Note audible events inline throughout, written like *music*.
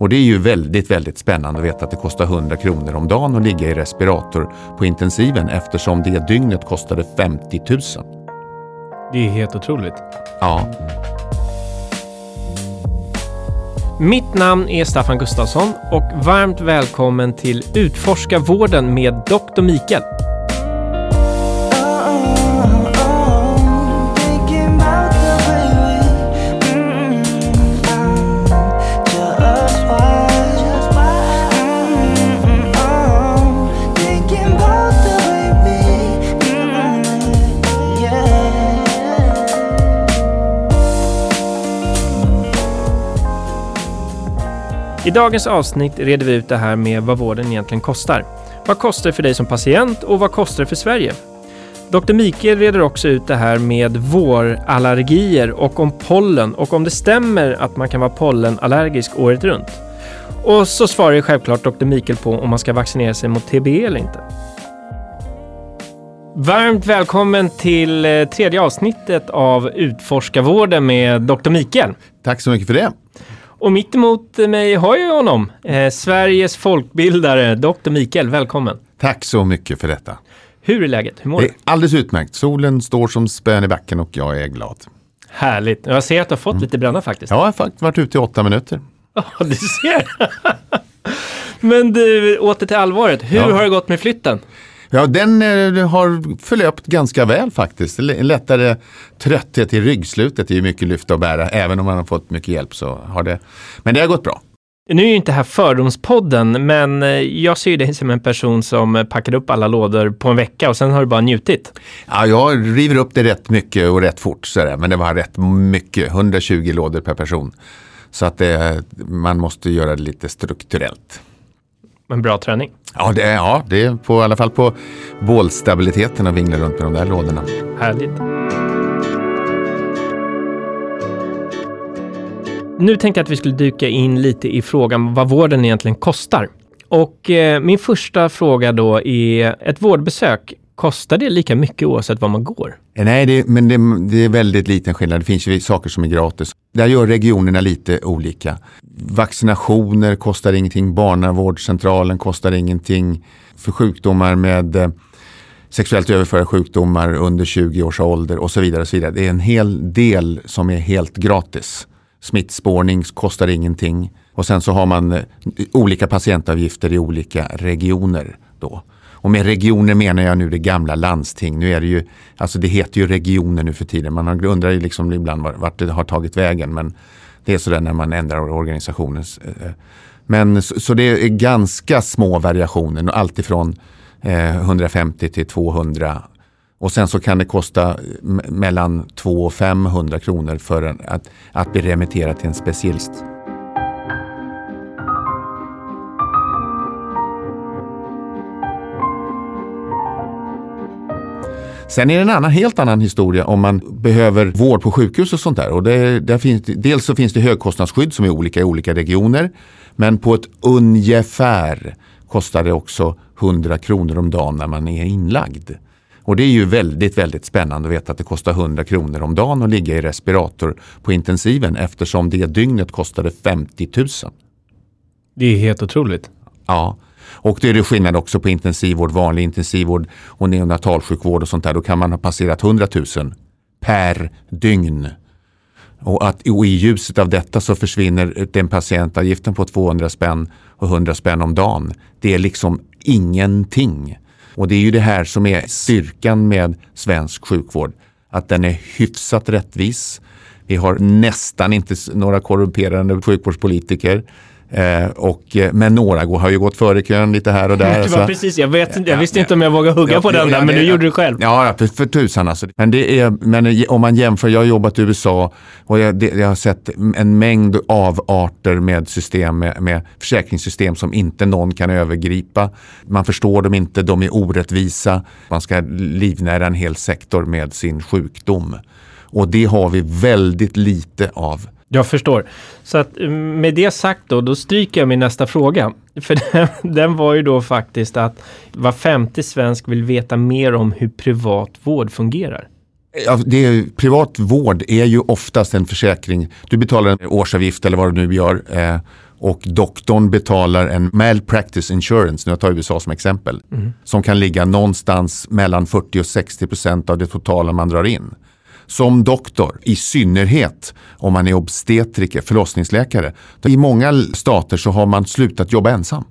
Och det är ju väldigt, väldigt spännande att veta att det kostar 100 kronor om dagen att ligga i respirator på intensiven eftersom det dygnet kostade 50 000. Det är helt otroligt. Ja. Mitt namn är Staffan Gustafsson och varmt välkommen till Utforska vården med Dr. Mikael. I dagens avsnitt reder vi ut det här med vad vården egentligen kostar. Vad kostar det för dig som patient och vad kostar det för Sverige? Dr. Mikael reder också ut det här med vårallergier och om pollen och om det stämmer att man kan vara pollenallergisk året runt. Och så svarar ju självklart Dr. Mikael på om man ska vaccinera sig mot TBE eller inte. Varmt välkommen till eh, tredje avsnittet av Utforska vården med Dr. Mikael. Tack så mycket för det. Och mitt emot mig har jag honom, eh, Sveriges folkbildare, Dr. Mikael. Välkommen! Tack så mycket för detta. Hur är läget? Hur mår Det du? är alldeles utmärkt. Solen står som spön i backen och jag är glad. Härligt! Jag ser att du har fått lite bränna faktiskt. Jag har faktiskt varit ute i åtta minuter. Ja, du ser! *laughs* Men du, åter till allvaret. Hur Ja. har det gått med flytten? Ja, den eh, har förlöpt ganska väl faktiskt. L- lättare trötthet i ryggslutet. Det är ju mycket lyfta och bära. Även om man har fått mycket hjälp så har det. Men det har gått bra. Nu är ju inte här Fördomspodden, men eh, jag ser ju dig som en person som eh, packade upp alla lådor på en vecka och sen har du bara njutit. Ja, jag river upp det rätt mycket och rätt fort. Så där. Men det var rätt mycket. 120 lådor per person. Så att det, man måste göra det lite strukturellt. En bra träning. Ja, det är, ja, det är på, i alla fall på bålstabiliteten att vingla runt med de där lådorna. Härligt. Nu tänkte jag att vi skulle dyka in lite i frågan vad vården egentligen kostar. Och eh, min första fråga då är ett vårdbesök. Kostar det lika mycket oavsett var man går? Nej, det, men det, det är väldigt liten skillnad. Det finns ju saker som är gratis. Där gör regionerna lite olika. Vaccinationer kostar ingenting. Barnavårdscentralen kostar ingenting. För sjukdomar med eh, sexuellt överförda sjukdomar under 20 års ålder och så vidare. Och så vidare. Det är en hel del som är helt gratis. Smittspårning kostar ingenting. Och sen så har man eh, olika patientavgifter i olika regioner. Då. Och med regioner menar jag nu det gamla landsting. Nu är det ju, alltså det heter ju regioner nu för tiden. Man undrar ju liksom ibland vart det har tagit vägen. Men det är sådär när man ändrar organisationen. Eh, men så, så det är ganska små variationer. Alltifrån eh, 150 till 200. Och sen så kan det kosta mellan 200 och 500 kronor för att, att bli remitterad till en specialist. Sen är det en annan, helt annan historia om man behöver vård på sjukhus och sånt där. Och det, där finns, dels så finns det högkostnadsskydd som är olika i olika regioner. Men på ett ungefär kostar det också 100 kronor om dagen när man är inlagd. Och det är ju väldigt, väldigt spännande att veta att det kostar 100 kronor om dagen att ligga i respirator på intensiven eftersom det dygnet kostade 50 000. Det är helt otroligt. Ja, och det är det skillnad också på intensivvård, vanlig intensivvård och neonatalsjukvård och sånt där. Då kan man ha passerat 100 000 per dygn. Och, att, och i ljuset av detta så försvinner den patientavgiften på 200 spänn och 100 spänn om dagen. Det är liksom ingenting. Och det är ju det här som är styrkan med svensk sjukvård. Att den är hyfsat rättvis. Vi har nästan inte några korrumperande sjukvårdspolitiker. Eh, och, eh, men några går- har ju gått före kön lite här och där. *laughs* Det var precis, jag, vet, jag Ja, visste ja. inte om jag vågade hugga Ja, på den ja, där, men du gjorde det själv. Ja, för, för tusan alltså. Men, det är, men om man jämför, jag har jobbat i USA och jag, det, jag har sett en mängd avarter med system, med, med försäkringssystem som inte någon kan övergripa. Man förstår dem inte, de är orättvisa. Man ska livnära en hel sektor med sin sjukdom. Och det har vi väldigt lite av. Jag förstår. Så att eh, med det sagt då, då stryker jag min nästa fråga. *laughs* För den, den var ju då faktiskt att var femte svensk vill veta mer om hur privat vård fungerar. Ja, det är, privat vård är ju oftast en försäkring. Du betalar en årsavgift eller vad du nu gör. Eh, och doktorn betalar en malpractice insurance, nu jag tar USA som exempel, mm. som kan ligga någonstans mellan 40 och 60 procent av det totala man drar in. Som doktor, i synnerhet om man är obstetriker, förlossningsläkare, i många stater så har man slutat jobba ensam.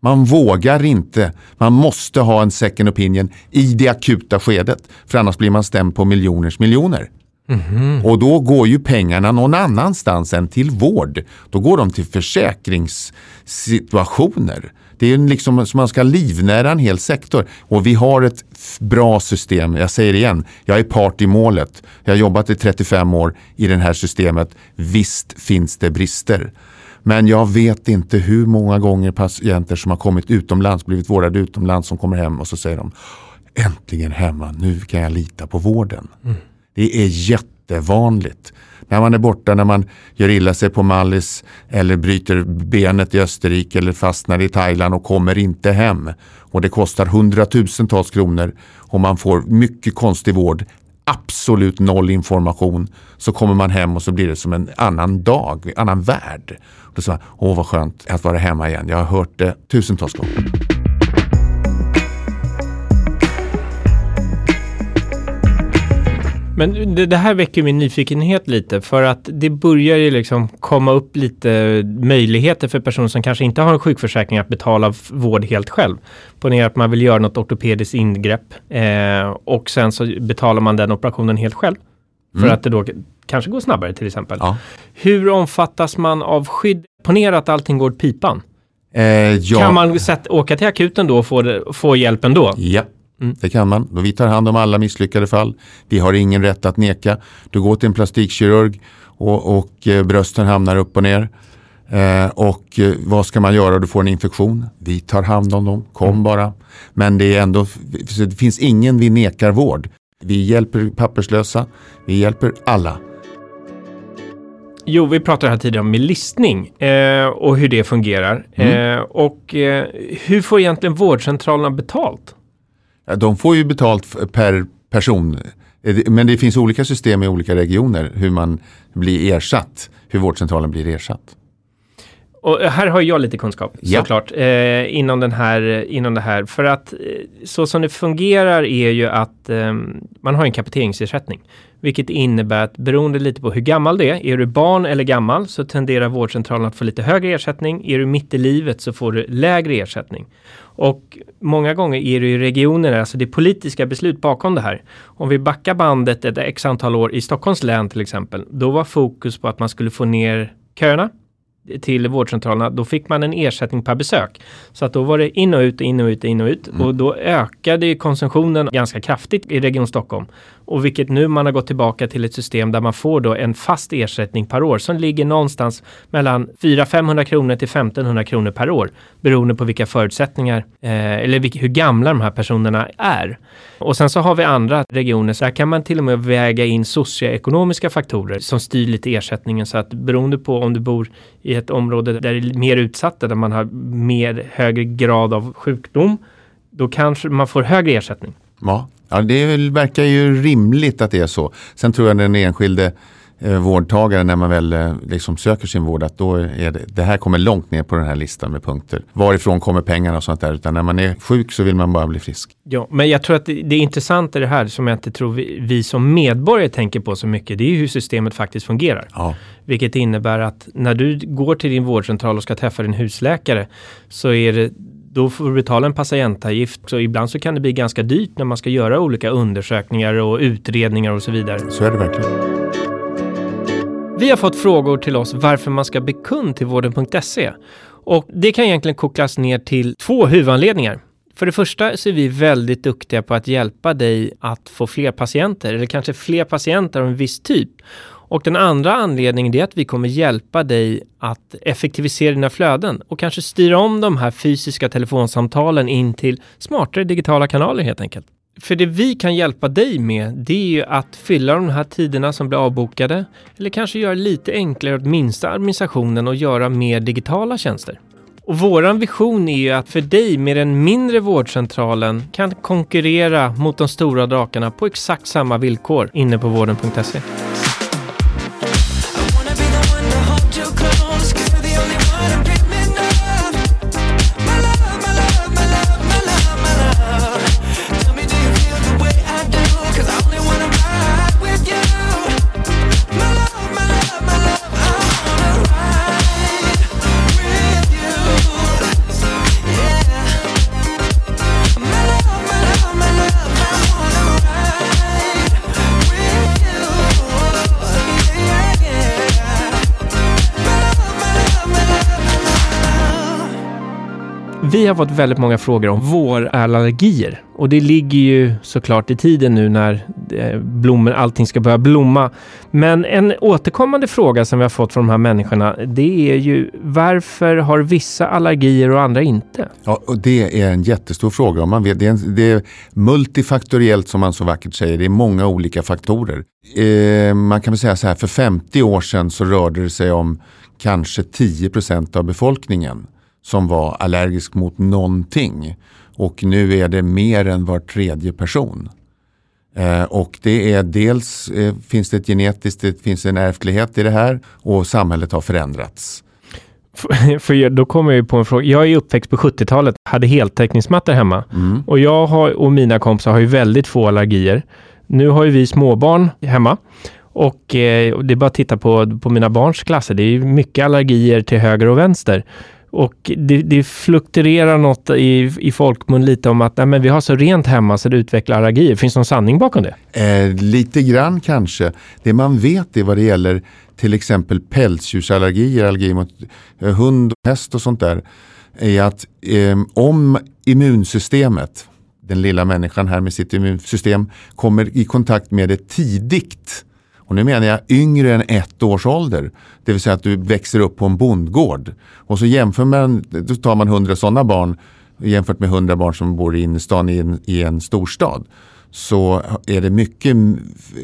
Man vågar inte, man måste ha en second opinion i det akuta skedet. För annars blir man stämd på miljoners miljoner. Mm-hmm. Och då går ju pengarna någon annanstans än till vård. Då går de till försäkringssituationer. Det är liksom som man ska livnära en hel sektor. Och vi har ett bra system. Jag säger det igen, jag är part i målet. Jag har jobbat i 35 år i det här systemet. Visst finns det brister. Men jag vet inte hur många gånger patienter som har kommit utomlands, blivit vårdade utomlands som kommer hem och så säger de äntligen hemma, nu kan jag lita på vården. Mm. Det är jättevanligt. När man är borta, när man gör illa sig på Mallis eller bryter benet i Österrike eller fastnar i Thailand och kommer inte hem. Och det kostar hundratusentals kronor och man får mycket konstig vård absolut noll information så kommer man hem och så blir det som en annan dag, en annan värld. Då sa åh vad skönt att vara hemma igen. Jag har hört det tusentals gånger. Men det, det, här väcker min nyfikenhet lite för att det börjar ju liksom komma upp lite möjligheter för personer som kanske inte har en sjukförsäkring att betala vård helt själv. Ponera att man vill göra något ortopediskt ingrepp eh, och sen så betalar man den operationen helt själv. För mm. att det då kanske går snabbare till exempel. Ja. Hur omfattas man av skydd? Ponera att allting går åt pipan. Eh, ja. Kan man sätt, åka till akuten då och få, få hjälpen då? Ja. Mm. Det kan man. Vi tar hand om alla misslyckade fall. Vi har ingen rätt att neka. Du går till en plastikkirurg och, och eh, brösten hamnar upp och ner. Eh, och eh, vad ska man göra? Du får en infektion. Vi tar hand om dem. Kom mm. bara. Men det är ändå, det finns ingen vi nekar vård. Vi hjälper papperslösa. Vi hjälper alla. Jo, vi pratade här tidigare om listning eh, och hur det fungerar. Mm. Eh, och eh, hur får egentligen vårdcentralerna betalt? De får ju betalt per person. Men det finns olika system i olika regioner hur man blir ersatt, hur vårdcentralen blir ersatt. Och här har jag lite kunskap ja. såklart eh, inom, den här, inom det här. För att eh, så som det fungerar är ju att eh, man har en kapiteringsersättning. Vilket innebär att beroende lite på hur gammal du är, är du barn eller gammal så tenderar vårdcentralen att få lite högre ersättning. Är du mitt i livet så får du lägre ersättning. Och många gånger är det ju regionerna, alltså det politiska beslut bakom det här. Om vi backar bandet ett x antal år i Stockholms län till exempel, då var fokus på att man skulle få ner köerna till vårdcentralerna, då fick man en ersättning per besök. Så att då var det in och ut, in och ut, in och ut. Mm. Och då ökade konsumtionen ganska kraftigt i Region Stockholm. Och vilket nu man har gått tillbaka till ett system där man får då en fast ersättning per år som ligger någonstans mellan 400-500 kronor till 1500 kronor per år. Beroende på vilka förutsättningar eh, eller vilka, hur gamla de här personerna är. Och sen så har vi andra regioner, så här kan man till och med väga in socioekonomiska faktorer som styr lite ersättningen. Så att beroende på om du bor i ett område där det är mer utsatta, där man har mer högre grad av sjukdom, då kanske man får högre ersättning. Ja, ja det verkar ju rimligt att det är så. Sen tror jag den enskilde eh, vårdtagare när man väl eh, liksom söker sin vård att då är det, det här kommer långt ner på den här listan med punkter. Varifrån kommer pengarna och sånt där. Utan när man är sjuk så vill man bara bli frisk. Ja, men jag tror att det, det intressanta i det här som jag inte tror vi, vi, som medborgare tänker på så mycket. Det är hur systemet faktiskt fungerar. Ja. Vilket innebär att när du går till din vårdcentral och ska träffa din husläkare så är det då får du betala en patientavgift. Så ibland så kan det bli ganska dyrt när man ska göra olika undersökningar och utredningar och så vidare. Så är det verkligen. Vi har fått frågor till oss varför man ska bli kund till vården.se. Och det kan egentligen koklas ner till två huvudanledningar. För det första så är vi väldigt duktiga på att hjälpa dig att få fler patienter, eller kanske fler patienter av en viss typ. Och den andra anledningen är att vi kommer hjälpa dig att effektivisera dina flöden och kanske styra om de här fysiska telefonsamtalen in till smartare digitala kanaler helt enkelt. För det vi kan hjälpa dig med, det är ju att fylla de här tiderna som blir avbokade eller kanske göra lite enklare att minska administrationen och göra mer digitala tjänster. Och våran vision är ju att för dig med den mindre vårdcentralen kan konkurrera mot de stora drakarna på exakt samma villkor inne på vården.se. Vi har fått väldigt många frågor om vårallergier och det ligger ju såklart i tiden nu när eh, blommor, allting ska börja blomma. Men en återkommande fråga som vi har fått från de här människorna, det är ju varför har vissa allergier och andra inte? Ja, och det är en jättestor fråga. Man vet, det, är en, det är multifaktoriellt som man så vackert säger. Det är många olika faktorer. Eh, man kan väl säga så här, för 50 år sedan så rörde det sig om kanske 10 procent av befolkningen som var allergisk mot någonting. Och nu är det mer än var tredje person. Eh, och det är dels eh, finns det ett genetiskt, det finns en ärftlighet i det här och samhället har förändrats. *laughs* För då kommer jag på en fråga. Jag är uppväxt på 70-talet, hade heltäckningsmattor hemma Mm. och jag har, och mina kompisar har ju väldigt få allergier. Nu har ju vi småbarn hemma och eh, det är bara att titta på, på mina barns klasser. Det är ju mycket allergier till höger och vänster. Och det, det fluktuerar något i, i folkmun lite om att nej, men vi har så rent hemma så det utvecklar allergier. Finns det någon sanning bakom det? Eh, lite grann kanske. Det man vet är vad det gäller till exempel pälsdjursallergier, allergi mot eh, hund och häst och sånt där. Är att eh, om immunsystemet, den lilla människan här med sitt immunsystem, kommer i kontakt med det tidigt. Och nu menar jag yngre än ett års ålder. Det vill säga att du växer upp på en bondgård. Och så jämför man, då tar man hundra sådana barn jämfört med hundra barn som bor i innerstan i en, i en storstad så är det mycket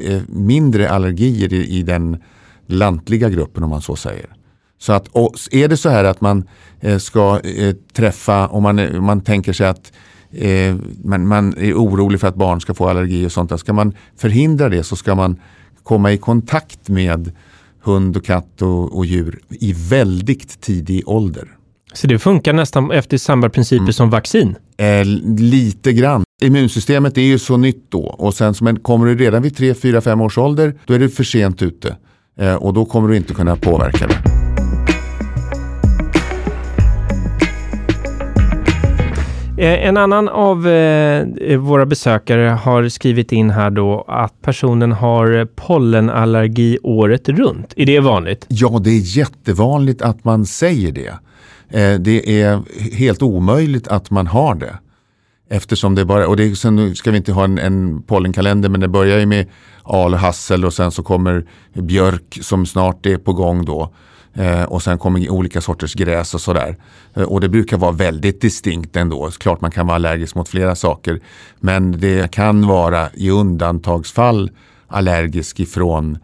eh, mindre allergier i, i den lantliga gruppen om man så säger. Så att, är det så här att man eh, ska eh, träffa, om man, eh, man tänker sig att eh, man, man är orolig för att barn ska få allergi och sånt, där, ska man förhindra det så ska man komma i kontakt med hund och katt och, och djur i väldigt tidig ålder. Så det funkar nästan efter samma principer Mm. som vaccin? Eh, lite grann. Immunsystemet är ju så nytt då och sen men kommer du redan vid 3, 4, 5 års ålder då är du för sent ute eh, och då kommer du inte kunna påverka det. Eh, en annan av eh, våra besökare har skrivit in här då att personen har pollenallergi året runt. Är det vanligt? Ja, det är jättevanligt att man säger det. Eh, det är helt omöjligt att man har det. Eftersom det bara, och det, sen ska vi inte ha en, en pollenkalender men det börjar ju med al och hassel och sen så kommer björk som snart är på gång då. Eh, och sen kommer olika sorters gräs och sådär. Eh, och det brukar vara väldigt distinkt ändå. Klart man kan vara allergisk mot flera saker. Men det kan vara i undantagsfall allergisk ifrån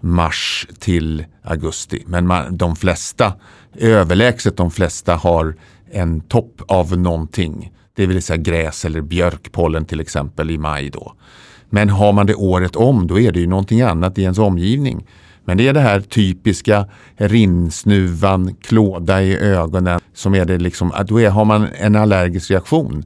mars till augusti. Men man, de flesta, överlägset de flesta har en topp av någonting. Det vill säga gräs eller björkpollen till exempel i maj då. Men har man det året om då är det ju någonting annat i ens omgivning. Men det är det här typiska rinnsnuvan, klåda i ögonen som är det liksom, att då är, har man en allergisk reaktion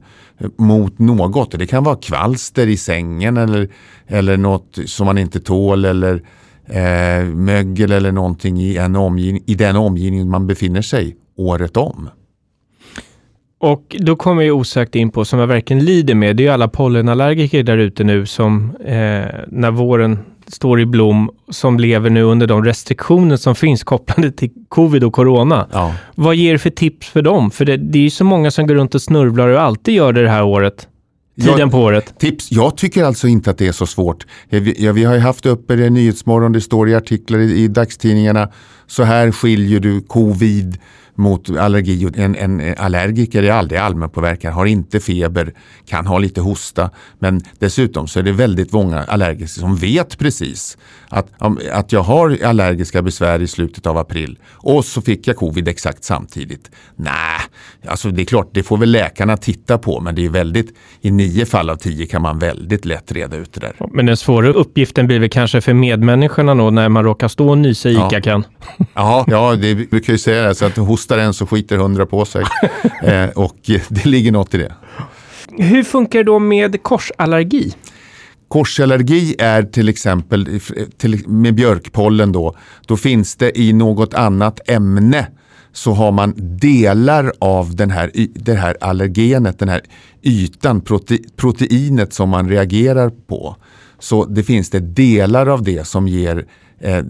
mot något. Det kan vara kvalster i sängen eller, eller något som man inte tål eller eh, mögel eller någonting i, en omgivning, i den omgivning man befinner sig året om. Och då kommer jag osökt in på, som jag verkligen lider med, det är ju alla pollenallergiker där ute nu som eh, när våren står i blom, som lever nu under de restriktioner som finns kopplade till covid och corona. Ja. Vad ger du för tips för dem? För det, det är ju så många som går runt och snurvlar och alltid gör det det här året. Tiden Jag- på året. Tips, jag tycker alltså inte att det är så svårt. Vi, ja, vi har ju haft uppe det i Nyhetsmorgon, det står i artiklar i, i dagstidningarna. Så här skiljer du covid mot allergi. En, en allergiker är aldrig allmänpåverkad, har inte feber, kan ha lite hosta. Men dessutom så är det väldigt många allergiker som vet precis att, att jag har allergiska besvär i slutet av april och så fick jag covid exakt samtidigt. Nej, alltså det är klart, det får väl läkarna titta på, men det är väldigt, i nio fall av tio kan man väldigt lätt reda ut det där. Men den svåra uppgiften blir väl kanske för medmänniskorna då när man råkar stå och nysa i Ja. ICA-kan. *laughs* Ja, ja det brukar ju säga det, så att hostar en så skiter hundra på sig. *laughs* eh, och eh, det ligger något i det. Hur funkar det då med korsallergi? Korsallergi är till exempel till, med björkpollen då, då finns det i något annat ämne så har man delar av den här, det här allergenet, den här ytan, prote, proteinet som man reagerar på. Så det finns det delar av det som, ger, eh,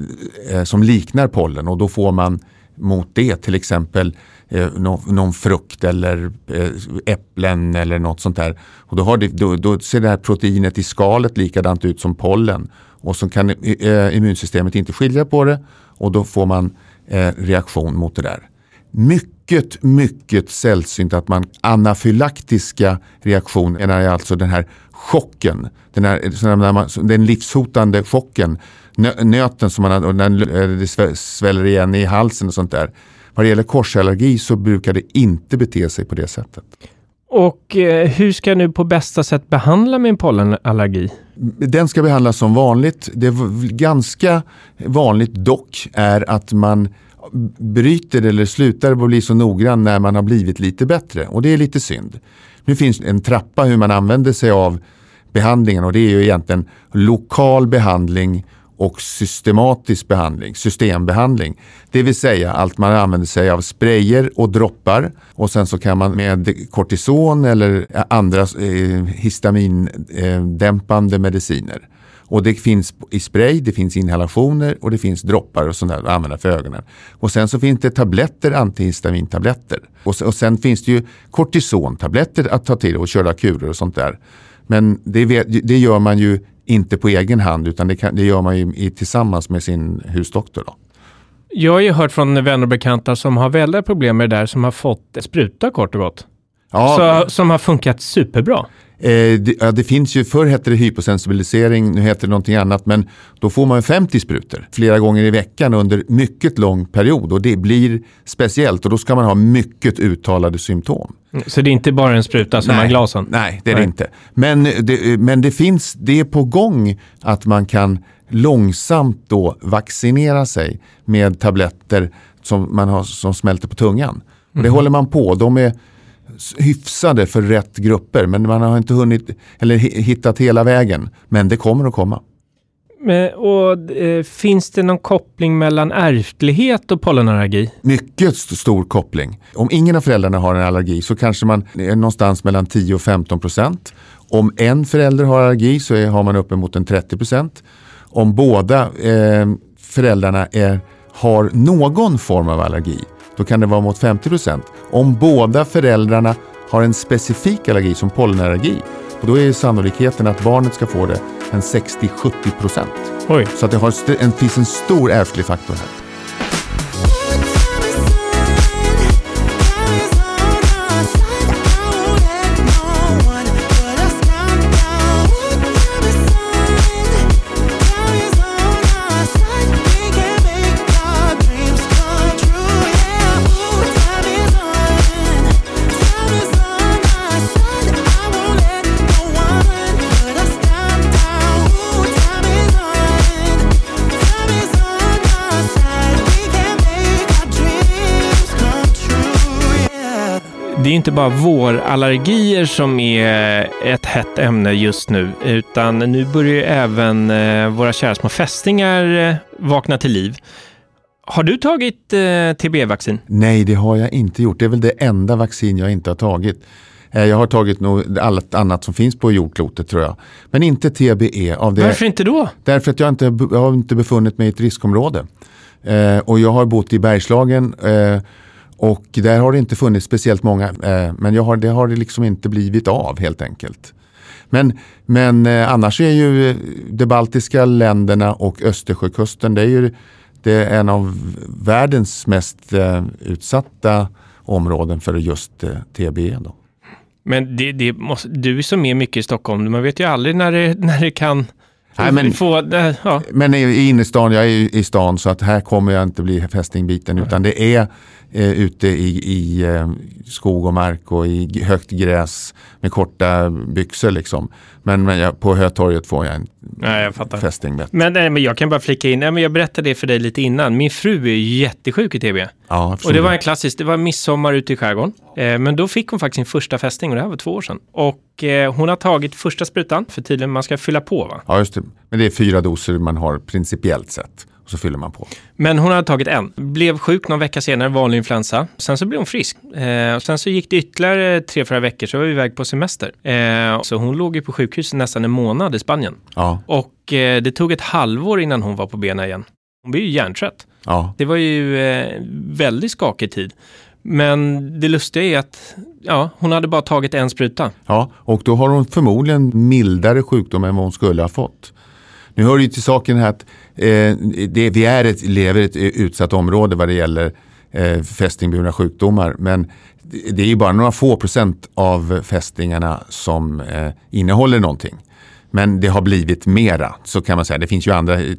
eh, som liknar pollen och då får man mot det. Till exempel eh, någon, någon, frukt eller eh, äpplen eller något sånt där. Och då, har det, då, då, ser det här proteinet i skalet likadant ut som pollen. Och så kan eh, immunsystemet inte skilja på det och då får man eh, reaktion mot det där. Mycket, mycket sällsynt att man anafylaktiska reaktioner är alltså den här chocken, den, här, den livshotande chocken, nöten som man, och den, det sväller igen i halsen och sånt där. Vad det gäller korsallergi så brukar det inte bete sig på det sättet. Och eh, hur ska jag nu på bästa sätt behandla min pollenallergi? Den ska behandlas som vanligt. Det är ganska vanligt dock är att man bryter eller slutar att bli så noggrann när man har blivit lite bättre och det är lite synd. Nu finns en trappa hur man använder sig av behandlingen och det är ju egentligen lokal behandling och systematisk behandling, systembehandling. Det vill säga att man använder sig av sprayer och droppar och sen så kan man med kortison eller andra eh, histamindämpande eh, mediciner. Och det finns i spray, det finns inhalationer och det finns droppar och sånt där att använda för ögonen. Och sen så finns det tabletter, antihistamintabletter. Och, och sen finns det ju kortisontabletter att ta till och köra kurer och sånt där. Men det, det gör man ju inte på egen hand utan det, kan, det gör man ju i, tillsammans med sin husdoktor. Då. Jag har ju hört från vänner och bekanta som har väldiga problem med det där som har fått spruta kort och gott. Ja. Så, som har funkat superbra. Eh, det, ja, det, finns ju, förr hette det hyposensibilisering, nu heter det någonting annat. Men då får man 50 sprutor flera gånger i veckan under mycket lång period. Och det blir speciellt och då ska man ha mycket uttalade symptom. Mm, så det är inte bara en spruta som har glasen? Nej, det är nej. det inte. Men, det, men det finns, det är på gång att man kan långsamt då vaccinera sig med tabletter som, man har, som smälter på tungan. Och det mm. håller man på. De är hyfsade för rätt grupper. Men man har inte hunnit eller hittat hela vägen. Men det kommer att komma. Och, eh, finns det någon koppling mellan ärftlighet och pollenallergi? Mycket stor koppling. Om ingen av föräldrarna har en allergi så kanske man är någonstans mellan 10 och 15 procent. Om en förälder har allergi så är, har man uppemot en 30 procent. Om båda eh, föräldrarna är, har någon form av allergi då kan det vara mot 50 procent. Om båda föräldrarna har en specifik allergi som pollenallergi, och då är sannolikheten att barnet ska få det en 60-70 procent. Så att det har en, finns en stor ärftlig faktor här. Det är inte bara vårallergier som är ett hett ämne just nu, utan nu börjar även eh, våra kära små fästingar eh, vakna till liv. Har du tagit eh, TB-vaccin? Nej, det har jag inte gjort. Det är väl det enda vaccin jag inte har tagit. Jag har tagit nog allt annat som finns på jordklotet tror jag. Men inte TBE. Av det, Varför inte då? Därför att jag inte jag har inte befunnit mig i ett riskområde. Eh, och jag har bott i Bergslagen eh, och där har det inte funnits speciellt många, eh, men jag har, det har det liksom inte blivit av helt enkelt. Men, men eh, annars är ju de baltiska länderna och Östersjökusten, det är ju det är en av världens mest eh, utsatta områden för just eh, TBE. Då. Men det, det måste, du som är mycket i Stockholm, man vet ju aldrig när det, *laughs* när det kan Nej, men, få, ja. men i innerstan, jag är i stan så att här kommer jag inte bli fästingbiten utan det är eh, ute i, i eh, skog och mark och i högt gräs med korta byxor. Liksom. Men, men jag, på Hötorget får jag en ja, jag fattar. fästingbett. Men, nej, men jag kan bara flika in, nej, men jag berättade det för dig lite innan. Min fru är jättesjuk i TB. Ja, och det var en klassisk, det var midsommar ute i skärgården. Eh, men då fick hon faktiskt sin första fästing och det här var två år sedan. Och eh, hon har tagit första sprutan, för tydligen man ska fylla på va? Ja, just det. Men det är fyra doser man har principiellt sett. Och så fyller man på. Men hon hade tagit en. Blev sjuk någon vecka senare, vanlig influensa. Sen så blev hon frisk. Eh, och sen så gick det ytterligare tre, fyra veckor så var vi iväg på semester. Eh, så hon låg ju på sjukhus nästan en månad i Spanien. Ja. Och eh, det tog ett halvår innan hon var på benen igen. Hon blev ju hjärntrött. Ja. Det var ju eh, väldigt skakig tid. Men det lustiga är att ja, hon hade bara tagit en spruta. Ja, och då har hon förmodligen mildare sjukdom än vad hon skulle ha fått. Nu hör det ju till saken här att eh, det, vi är ett, lever i ett eh, utsatt område vad det gäller eh, fästingburna sjukdomar. Men det är ju bara några få procent av fästingarna som eh, innehåller någonting. Men det har blivit mera, så kan man säga. Det finns ju andra eh,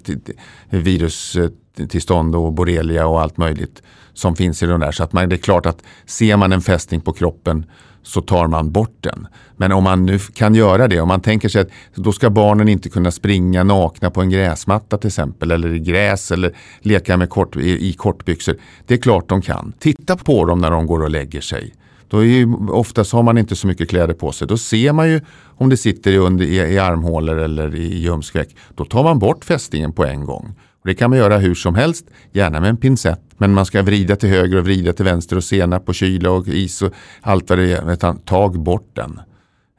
virustillstånd och borrelia och allt möjligt som finns i de där. Så att man, det är klart att ser man en fästing på kroppen så tar man bort den. Men om man nu kan göra det, om man tänker sig att då ska barnen inte kunna springa nakna på en gräsmatta till exempel, eller i gräs eller leka med kort, i, i kortbyxor. Det är klart de kan. Titta på dem när de går och lägger sig. Då är ju, oftast har man inte så mycket kläder på sig. Då ser man ju om det sitter under, i, i armhålor eller i ljumskväck. Då tar man bort fästingen på en gång. Det kan man göra hur som helst, gärna med en pincett. Men man ska vrida till höger och vrida till vänster och senap och kyla och is och allt vad det är. Tag bort den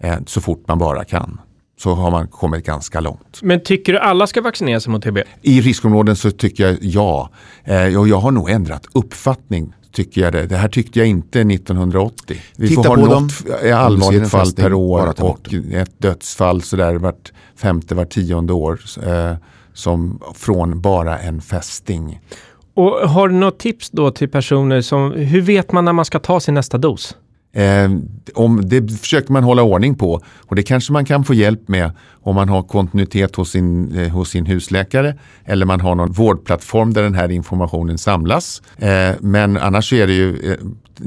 eh, så fort man bara kan. Så har man kommit ganska långt. Men tycker du alla ska vaccinera sig mot TB? I riskområden så tycker jag ja. Eh, och jag har nog ändrat uppfattning tycker jag det. Det här tyckte jag inte 1980. Vi Titta får ha något dem. allvarligt fall per år och ett dödsfall sådär vart femte, vart tionde år. Eh, som från bara en fästing. Och har du något tips då till personer som, hur vet man när man ska ta sin nästa dos? Eh, om det försöker man hålla ordning på och det kanske man kan få hjälp med om man har kontinuitet hos sin, eh, hos sin husläkare eller man har någon vårdplattform där den här informationen samlas. Eh, men annars är det ju eh,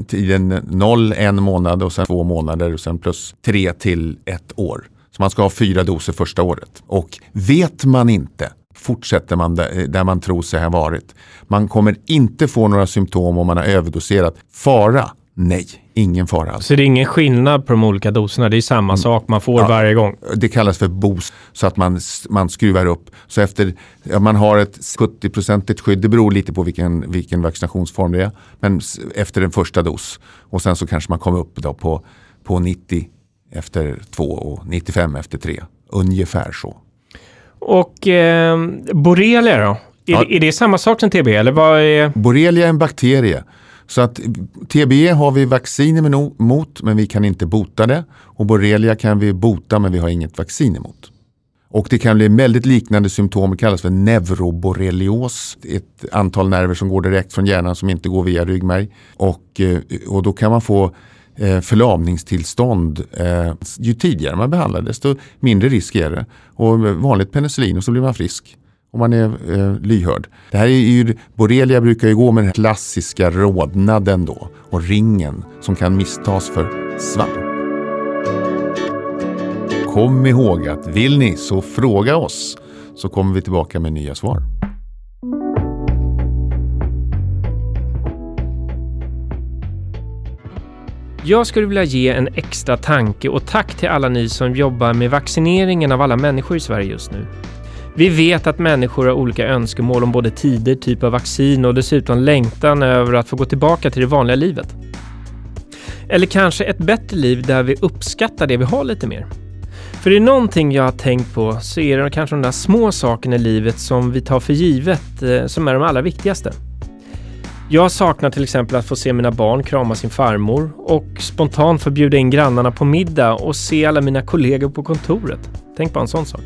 tiden 0, en månad och sen två månader och sen plus tre till ett år. Så man ska ha fyra doser första året. Och vet man inte fortsätter man där, där man tror sig ha varit. Man kommer inte få några symptom om man har överdoserat. Fara? Nej, ingen fara alls. Så det är ingen skillnad på de olika doserna, det är samma sak man får Ja. varje gång. Det kallas för boost så att man, man skruvar upp. Så efter ja, man har ett 70-procentigt skydd, det beror lite på vilken, vilken vaccinationsform det är. Men efter en första dos och sen så kanske man kommer upp då på, på 90 efter två och 95 efter tre. Ungefär så. Och eh, borrelia då? Är, Ja. är det samma sak som TB eller vad är... Borrelia är en bakterie. Så att TBE har vi vaccin emot, mot men vi kan inte bota det. Och borrelia kan vi bota men vi har inget vaccin emot. Och det kan bli väldigt liknande symptom, det kallas för neuroborrelios. Ett antal nerver som går direkt från hjärnan som inte går via ryggmärg. Och, eh, och då kan man få Eh, förlamningstillstånd. Eh, ju tidigare man behandlar desto mindre risk är det. Och vanligt penicillin och så blir man frisk. Om man är eh, lyhörd. Det här är ju, borrelia brukar ju gå med den här klassiska rodnaden då. Och ringen som kan misstas för svamp. Kom ihåg att vill ni så fråga oss så kommer vi tillbaka med nya svar. Jag skulle vilja ge en extra tanke och tack till alla ni som jobbar med vaccineringen av alla människor i Sverige just nu. Vi vet att människor har olika önskemål om både tider, typ av vaccin och dessutom längtan över att få gå tillbaka till det vanliga livet. Eller kanske ett bättre liv där vi uppskattar det vi har lite mer. För det är någonting jag har tänkt på så är det kanske de där små sakerna i livet som vi tar för givet eh, som är de allra viktigaste. Jag saknar till exempel att få se mina barn krama sin farmor och spontant få bjuda in grannarna på middag och se alla mina kollegor på kontoret. Tänk på en sån sak.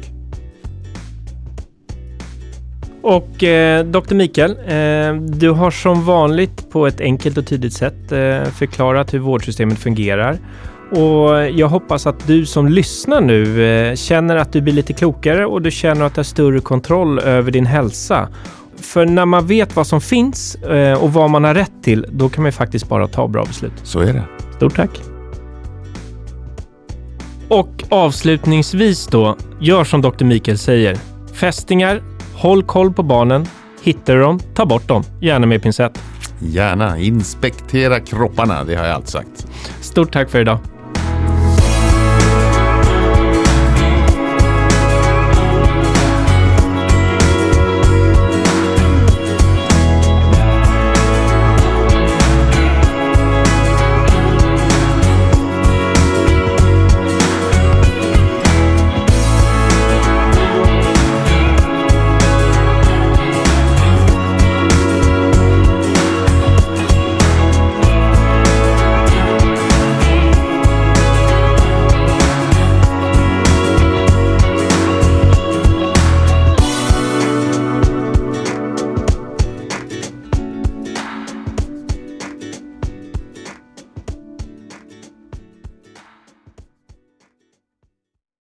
Och eh, Dr. Mikael, eh, du har som vanligt på ett enkelt och tydligt sätt eh, förklarat hur vårdsystemet fungerar. Och jag hoppas att du som lyssnar nu eh, känner att du blir lite klokare och du känner att du har större kontroll över din hälsa. För när man vet vad som finns eh, och vad man har rätt till, då kan man faktiskt bara ta bra beslut. Så är det. Stort tack! Och avslutningsvis då, gör som Dr. Mikael säger. Fästingar, håll koll på barnen. Hittar du dem, ta bort dem. Gärna med pincett. Gärna inspektera kropparna, det har jag alltid sagt. Stort tack för idag!